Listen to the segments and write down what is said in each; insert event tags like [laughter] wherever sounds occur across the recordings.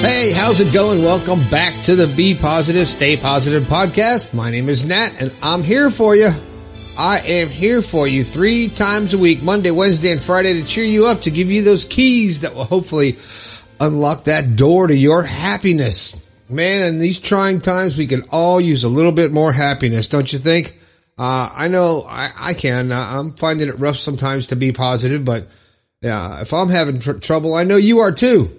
Hey, how's it going? Welcome back to the Be Positive, Stay Positive podcast. My name is Nat and I'm here for you. I am here for you three times a week, Monday, Wednesday, and Friday to cheer you up, to give you those keys that will hopefully unlock that door to your happiness. Man, in these trying times, we can all use a little bit more happiness, don't you think? Uh, I know I, I can. Uh, I'm finding it rough sometimes to be positive, but yeah, if I'm having tr- trouble, I know you are too.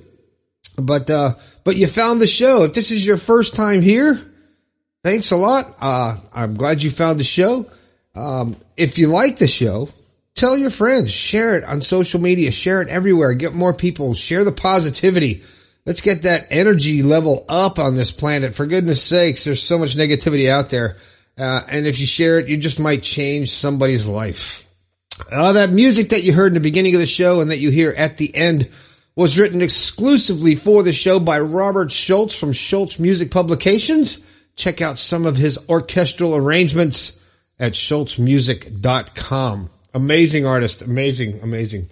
But, uh, but you found the show. If this is your first time here, thanks a lot. Uh, I'm glad you found the show. Um, if you like the show, tell your friends, share it on social media, share it everywhere, get more people, share the positivity. Let's get that energy level up on this planet. For goodness sakes, there's so much negativity out there. Uh, and if you share it, you just might change somebody's life. Uh, that music that you heard in the beginning of the show and that you hear at the end was written exclusively for the show by Robert Schultz from Schultz Music Publications. Check out some of his orchestral arrangements at schultzmusic.com. Amazing artist. Amazing, amazing.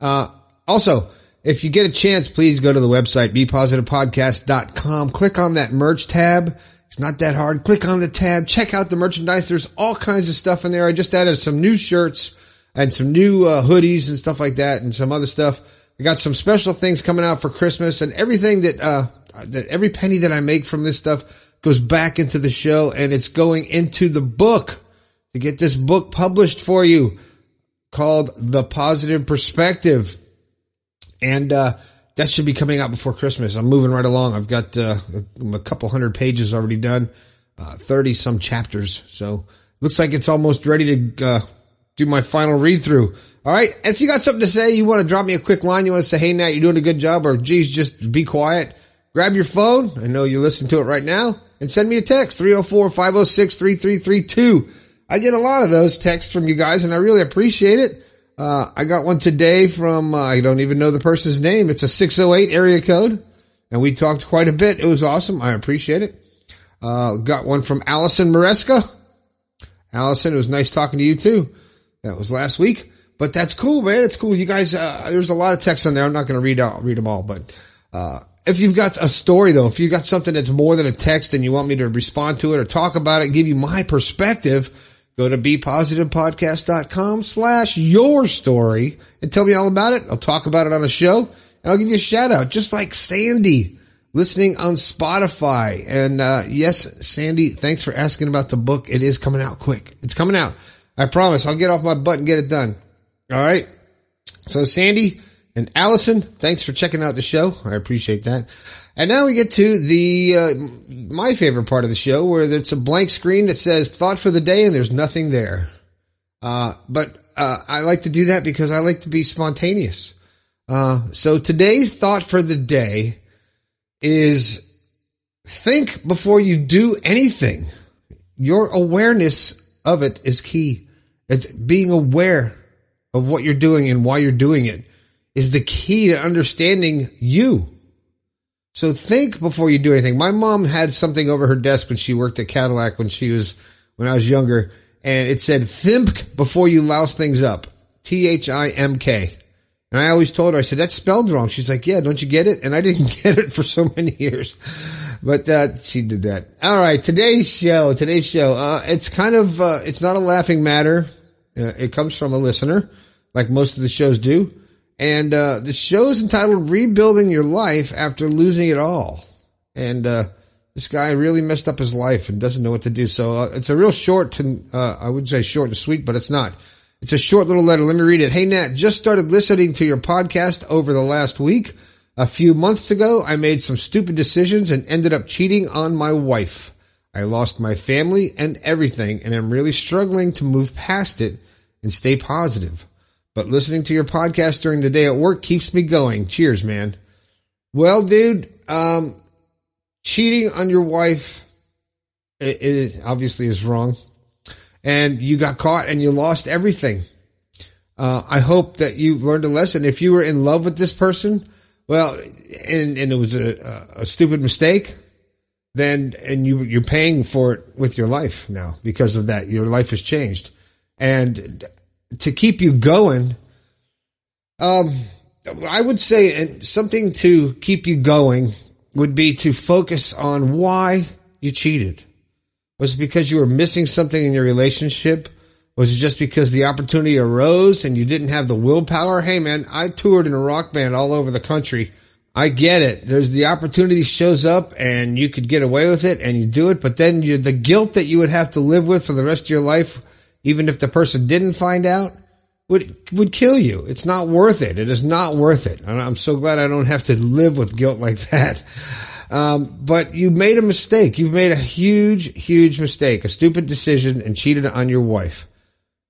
Uh, also, if you get a chance, please go to the website, bepositivepodcast.com. Click on that merch tab. It's not that hard. Click on the tab. Check out the merchandise. There's all kinds of stuff in there. I just added some new shirts and some new uh, hoodies and stuff like that and some other stuff. I got some special things coming out for Christmas and everything that, uh, that every penny that I make from this stuff goes back into the show and it's going into the book to get this book published for you called The Positive Perspective. And, uh, that should be coming out before Christmas. I'm moving right along. I've got, uh, a couple hundred pages already done, uh, 30 some chapters. So looks like it's almost ready to, uh, do my final read through. All right. And if you got something to say, you want to drop me a quick line, you want to say, Hey, Nat, you're doing a good job or geez, just be quiet. Grab your phone. I know you're listening to it right now and send me a text 304-506-3332. I get a lot of those texts from you guys and I really appreciate it. Uh, I got one today from, uh, I don't even know the person's name. It's a 608 area code and we talked quite a bit. It was awesome. I appreciate it. Uh, got one from Allison Maresca. Allison, it was nice talking to you too. That was last week, but that's cool, man. It's cool. You guys, uh, there's a lot of text on there. I'm not going to read out, read them all, but, uh, if you've got a story though, if you've got something that's more than a text and you want me to respond to it or talk about it, give you my perspective, go to bepositivepodcast.com slash your story and tell me all about it. I'll talk about it on a show and I'll give you a shout out, just like Sandy listening on Spotify. And, uh, yes, Sandy, thanks for asking about the book. It is coming out quick. It's coming out. I promise I'll get off my butt and get it done. All right. So Sandy and Allison, thanks for checking out the show. I appreciate that. And now we get to the, uh, my favorite part of the show where it's a blank screen that says thought for the day and there's nothing there. Uh, but, uh, I like to do that because I like to be spontaneous. Uh, so today's thought for the day is think before you do anything. Your awareness of it is key. It's being aware of what you're doing and why you're doing it is the key to understanding you. So think before you do anything. My mom had something over her desk when she worked at Cadillac when she was, when I was younger and it said think before you louse things up. T-H-I-M-K. And I always told her, I said, that's spelled wrong. She's like, yeah, don't you get it? And I didn't [laughs] get it for so many years, but, uh, she did that. All right. Today's show, today's show, uh, it's kind of, uh, it's not a laughing matter. Uh, it comes from a listener, like most of the shows do. And uh, the show is entitled Rebuilding Your Life After Losing It All. And uh, this guy really messed up his life and doesn't know what to do. So uh, it's a real short, to, uh, I would say short and sweet, but it's not. It's a short little letter. Let me read it. Hey, Nat, just started listening to your podcast over the last week. A few months ago, I made some stupid decisions and ended up cheating on my wife. I lost my family and everything, and I'm really struggling to move past it and stay positive. But listening to your podcast during the day at work keeps me going. Cheers, man. Well, dude, um, cheating on your wife, it, it obviously is wrong. And you got caught and you lost everything. Uh, I hope that you learned a lesson. If you were in love with this person, well, and, and it was a, a stupid mistake, then, and you, you're paying for it with your life now because of that. Your life has changed. And to keep you going, um, I would say something to keep you going would be to focus on why you cheated. Was it because you were missing something in your relationship? Was it just because the opportunity arose and you didn't have the willpower? Hey man, I toured in a rock band all over the country. I get it. There's the opportunity shows up and you could get away with it and you do it, but then the guilt that you would have to live with for the rest of your life, even if the person didn't find out, would, would kill you. It's not worth it. It is not worth it. I'm so glad I don't have to live with guilt like that. Um, but you made a mistake. You've made a huge, huge mistake, a stupid decision and cheated on your wife.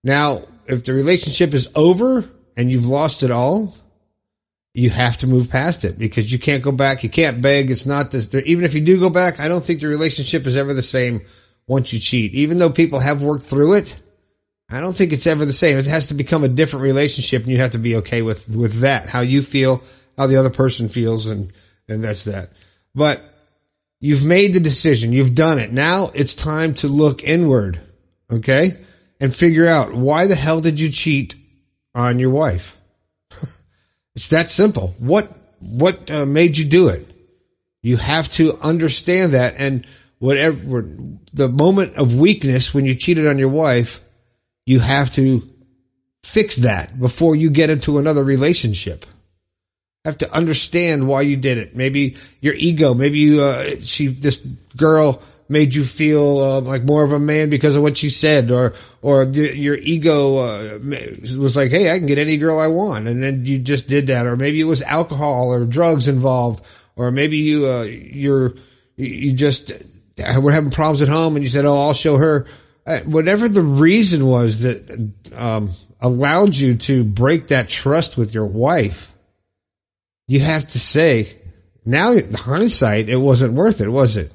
Now, if the relationship is over and you've lost it all, you have to move past it because you can't go back. You can't beg. It's not this. Even if you do go back, I don't think the relationship is ever the same once you cheat. Even though people have worked through it, I don't think it's ever the same. It has to become a different relationship and you have to be okay with, with that, how you feel, how the other person feels. And, and that's that. But you've made the decision. You've done it. Now it's time to look inward. Okay. And figure out why the hell did you cheat on your wife? [laughs] it's that simple. What, what uh, made you do it? You have to understand that. And whatever the moment of weakness when you cheated on your wife, you have to fix that before you get into another relationship have to understand why you did it. Maybe your ego, maybe you, uh, she, this girl made you feel uh, like more of a man because of what she said, or or the, your ego uh, was like, "Hey, I can get any girl I want," and then you just did that, or maybe it was alcohol or drugs involved, or maybe you uh, you're you just were having problems at home, and you said, "Oh, I'll show her." Uh, whatever the reason was that um, allowed you to break that trust with your wife you have to say, now hindsight, it wasn't worth it, was it?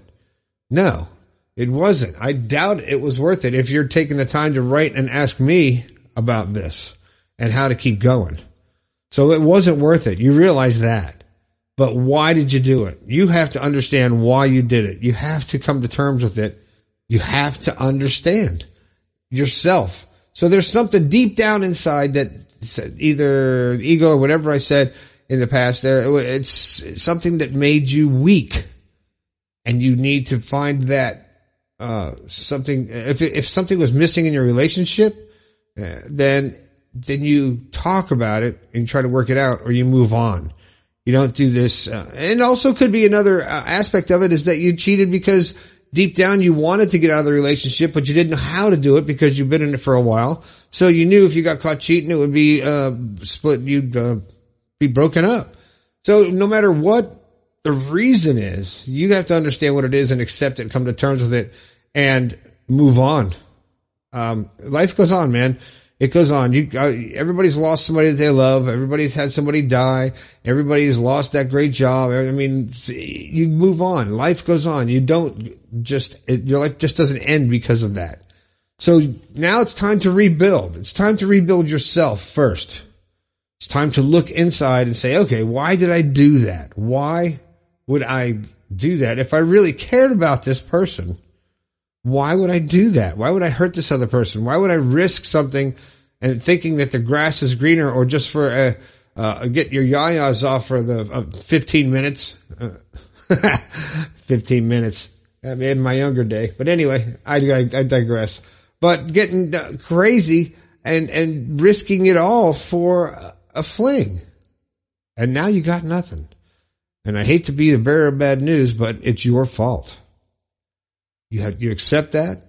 No, it wasn't. I doubt it was worth it if you're taking the time to write and ask me about this and how to keep going. So it wasn't worth it. You realize that. But why did you do it? You have to understand why you did it. You have to come to terms with it. You have to understand yourself. So there's something deep down inside that either ego or whatever I said in the past there. It's something that made you weak and you need to find that, uh, something, if, if something was missing in your relationship, uh, then, then you talk about it and try to work it out or you move on. You don't do this. Uh, and also could be another uh, aspect of it is that you cheated because deep down you wanted to get out of the relationship, but you didn't know how to do it because you've been in it for a while. So you knew if you got caught cheating, it would be, uh, split, you'd, uh, be broken up. So no matter what the reason is, you have to understand what it is and accept it, come to terms with it and move on. Um, life goes on, man. It goes on. You, uh, everybody's lost somebody that they love. Everybody's had somebody die. Everybody's lost that great job. I mean, you move on. Life goes on. You don't just, your life just doesn't end because of that. So now it's time to rebuild. It's time to rebuild yourself first. It's time to look inside and say, okay, why did I do that? Why would I do that? If I really cared about this person, why would I do that? Why would I hurt this other person? Why would I risk something and thinking that the grass is greener or just for a, uh, get your yayas off for the uh, 15 minutes? Uh, [laughs] 15 minutes in my younger day. But anyway, I, I, I digress. But getting uh, crazy and, and risking it all for a fling. And now you got nothing. And I hate to be the bearer of bad news, but it's your fault. You have, you accept that.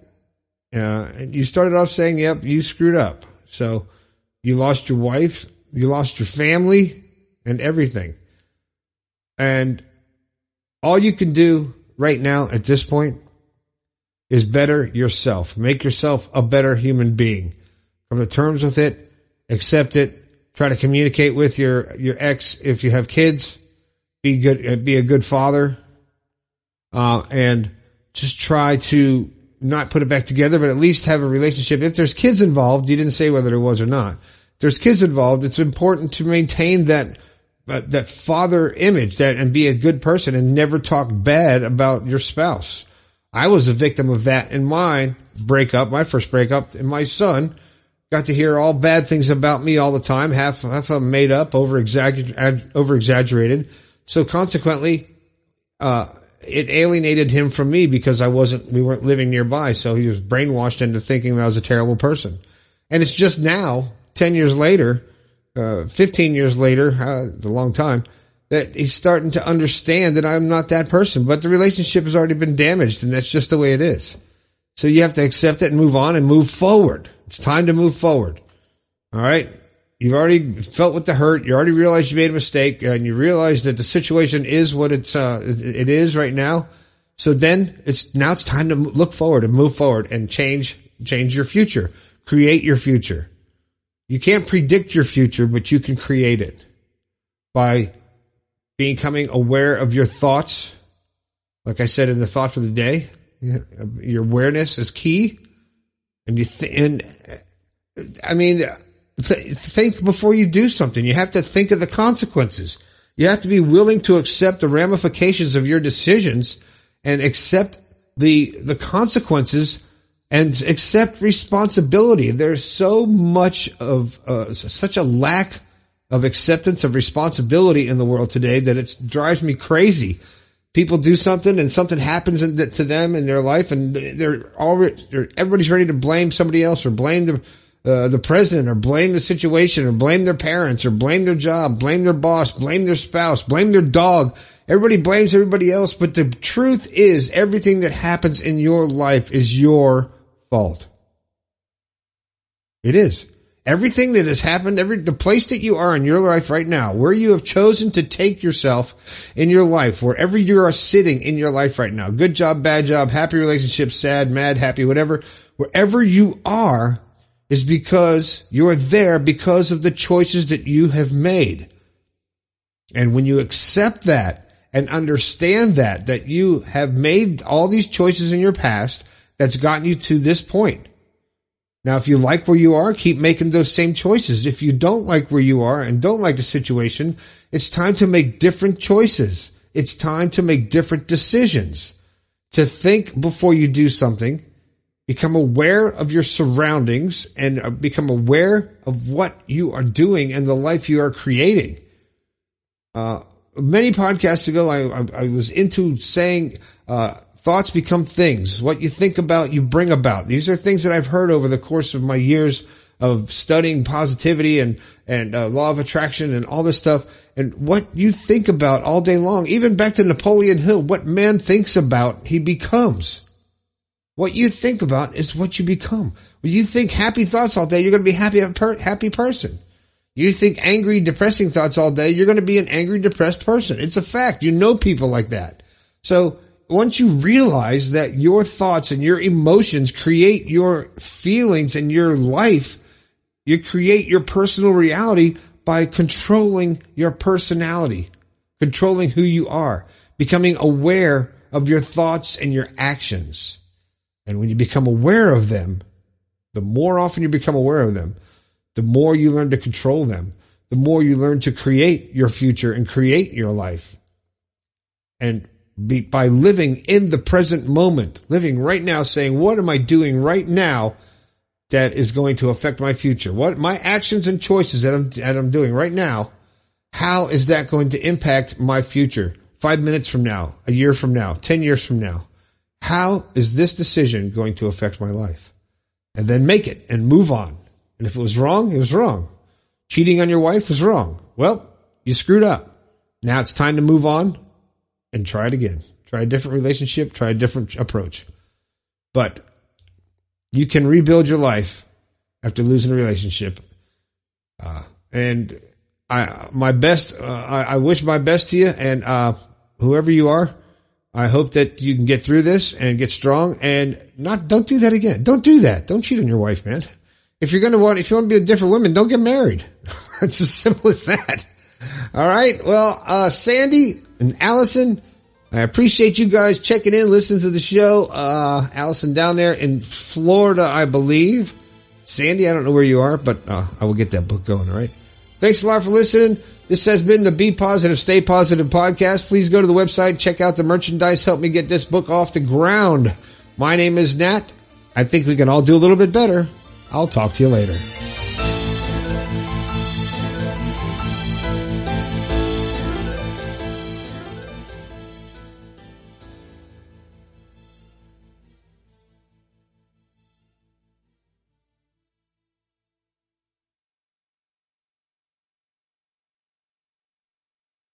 Uh, and you started off saying, yep, you screwed up. So you lost your wife, you lost your family and everything. And all you can do right now at this point is better yourself. Make yourself a better human being. Come to terms with it, accept it, Try to communicate with your, your ex if you have kids. Be good, be a good father. Uh, and just try to not put it back together, but at least have a relationship. If there's kids involved, you didn't say whether there was or not. If there's kids involved, it's important to maintain that uh, that father image that and be a good person and never talk bad about your spouse. I was a victim of that in my breakup, my first breakup, and my son got to hear all bad things about me all the time, half, half of them made up, over exaggerated. So consequently, uh, it alienated him from me because I wasn't, we weren't living nearby. So he was brainwashed into thinking that I was a terrible person. And it's just now, 10 years later, uh, 15 years later, uh, it's a long time, that he's starting to understand that I'm not that person, but the relationship has already been damaged and that's just the way it is. So you have to accept it and move on and move forward. It's time to move forward. All right. You've already felt with the hurt. You already realized you made a mistake and you realize that the situation is what it's, uh, it is right now. So then it's, now it's time to look forward and move forward and change, change your future. Create your future. You can't predict your future, but you can create it by becoming aware of your thoughts. Like I said in the thought for the day, your awareness is key. And you, th- and I mean, th- think before you do something. You have to think of the consequences. You have to be willing to accept the ramifications of your decisions and accept the, the consequences and accept responsibility. There's so much of, uh, such a lack of acceptance of responsibility in the world today that it drives me crazy. People do something and something happens to them in their life and they're already, everybody's ready to blame somebody else or blame the, uh, the president or blame the situation or blame their parents or blame their job, blame their boss, blame their spouse, blame their dog. Everybody blames everybody else, but the truth is everything that happens in your life is your fault. It is. Everything that has happened, every, the place that you are in your life right now, where you have chosen to take yourself in your life, wherever you are sitting in your life right now, good job, bad job, happy relationship, sad, mad, happy, whatever, wherever you are is because you're there because of the choices that you have made. And when you accept that and understand that, that you have made all these choices in your past that's gotten you to this point now, if you like where you are, keep making those same choices. If you don't like where you are and don't like the situation, it's time to make different choices. It's time to make different decisions. To think before you do something, become aware of your surroundings and uh, become aware of what you are doing and the life you are creating. Uh, many podcasts ago, I, I, I was into saying, uh, Thoughts become things. What you think about, you bring about. These are things that I've heard over the course of my years of studying positivity and, and uh, law of attraction and all this stuff. And what you think about all day long, even back to Napoleon Hill, what man thinks about, he becomes. What you think about is what you become. When you think happy thoughts all day, you're going to be happy, happy person. You think angry, depressing thoughts all day, you're going to be an angry, depressed person. It's a fact. You know people like that. So once you realize that your thoughts and your emotions create your feelings and your life, you create your personal reality by controlling your personality, controlling who you are, becoming aware of your thoughts and your actions. And when you become aware of them, the more often you become aware of them, the more you learn to control them, the more you learn to create your future and create your life. And be, by living in the present moment, living right now, saying, what am I doing right now that is going to affect my future? What my actions and choices that I'm, that I'm doing right now, how is that going to impact my future? Five minutes from now, a year from now, 10 years from now. How is this decision going to affect my life? And then make it and move on. And if it was wrong, it was wrong. Cheating on your wife was wrong. Well, you screwed up. Now it's time to move on and try it again. Try a different relationship, try a different approach. But you can rebuild your life after losing a relationship. Uh, and I, my best, uh, I, I, wish my best to you and, uh, whoever you are, I hope that you can get through this and get strong and not, don't do that again. Don't do that. Don't cheat on your wife, man. If you're going to want, if you want to be a different woman, don't get married. [laughs] it's as simple as that. All right. Well, uh, Sandy and Allison, I appreciate you guys checking in, listening to the show. Uh, Allison down there in Florida, I believe. Sandy, I don't know where you are, but uh, I will get that book going. All right. Thanks a lot for listening. This has been the Be Positive, Stay Positive podcast. Please go to the website, check out the merchandise, help me get this book off the ground. My name is Nat. I think we can all do a little bit better. I'll talk to you later.